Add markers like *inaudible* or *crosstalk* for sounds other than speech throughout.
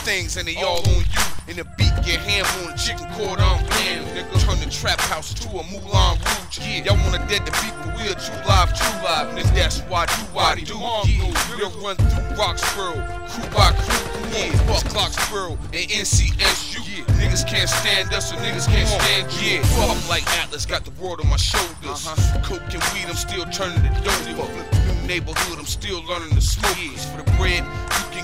things and they all on you. And the beat get ham on the chicken quarter on blam, nigga. Turn the trap house to a Moulin Rouge. Yeah, y'all wanna dead the beat, but we're true live, true live. Nigga, that's why do what I do. Yeah, we'll run through Roxborough, crew by crew. Yeah, fuck Clarksboro and NCSU. Yeah, niggas can't stand us, so niggas can't stand you. Yeah, fuck I'm like Atlas, got the world on my shoulders. Coke and weed, I'm still turning the dope. New neighborhood, I'm still learning to smoke. For the bread,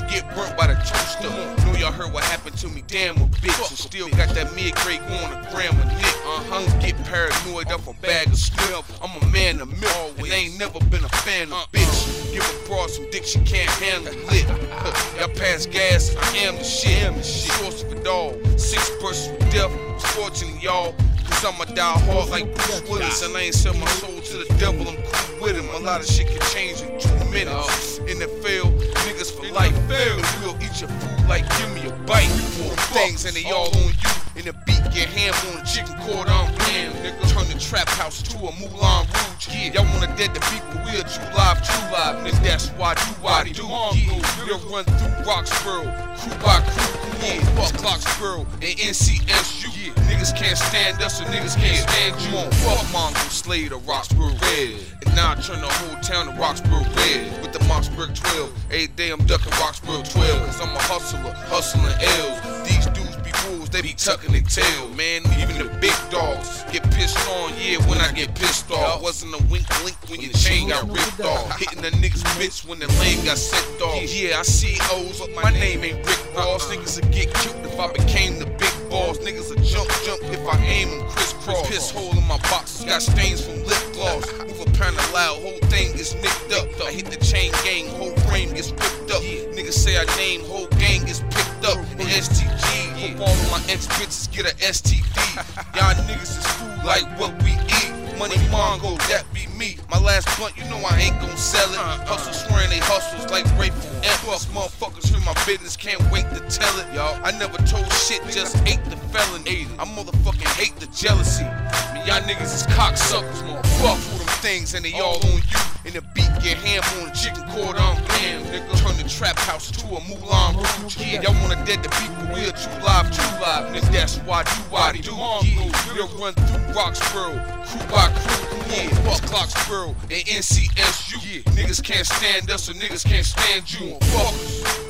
get burnt by the toaster. Know y'all heard what happened to me, damn a bitch. And still got that mid-grade going to gram a nick. Uh-huh, get paranoid off a bag of sniff. I'm a man of milk, and ain't never been a fan of bitch. Give a broad some dick, she can't handle it. *laughs* Y'all pass gas, I am the shit. I'm the shit. Source of it all. Six brushes with death. Fortunate, y'all. Cause I'ma die hard like Bruce Willis. And I ain't sell my soul to the devil, I'm cool with him. A lot of shit can change in two minutes. In the field, niggas for life. And we'll eat your food like give me a bite. More things and they all on you. And the beat get ham on the chicken quarter on blam, nigga. Turn the trap house to a Moulin Rouge. Yeah, y'all wanna dead the beat, but we're true live, true live. Nigga, that's why do what I do. Yeah, we'll run through Roxborough, crew by crew. Yeah, fuck Clarksboro and NCSU. Yeah, niggas can't stand us, so niggas can't stand you. On fuck Mongo Slade or Roxborough Red. And now I turn the whole town to Roxborough Red. With Moxburg 12. Every day I'm ducking Roxborough 12. Cause I'm a hustler, hustling L's. These dudes be fools, they be tucking their tail. Man, even the big dogs get pissed on, yeah, when I get pissed off. Wasn't a wink link when your chain got ripped off. Hitting the niggas bitch when the lane got set off. Yeah, I see O's, but my name ain't Rick Ross. Niggas would get killed if I became the big boss. Niggas would jump, jump if I aim them crisscross. Piss hole in my boxes, got stains from lip gloss. Move a pound of loud, whole thing gets nicked up. I hit the chain gang, whole frame gets ripped up. Niggas say I name, whole gang gets picked up. And STG, hope all of my ex bitches get a STD. *laughs* Y'all niggas is food like what we eat. Money Mongo, that be me. My last blunt, you know I ain't gon' sell it. Hustle swearing they hustles like Rayful F. Fuck, motherfuckers hear my business, can't wait to tell it. Y'all, I never told shit, just ate the felony. I motherfucking hate the jealousy. Man, y'all niggas is cocksuckers, motherfuck for them things, and they all on you. And the beat get ham on the chicken cordon on blam, nigga. Turn the trap house to a Moulin Rouge. Yeah, y'all wanna dead the but we're true live, true live. Nigga, that's why I do I do. Yeah, we'll run through Roxborough, crew by. Yeah, fuck Clarksboro and NCSU. Yeah, niggas can't stand us, so niggas can't stand you. Fuck us.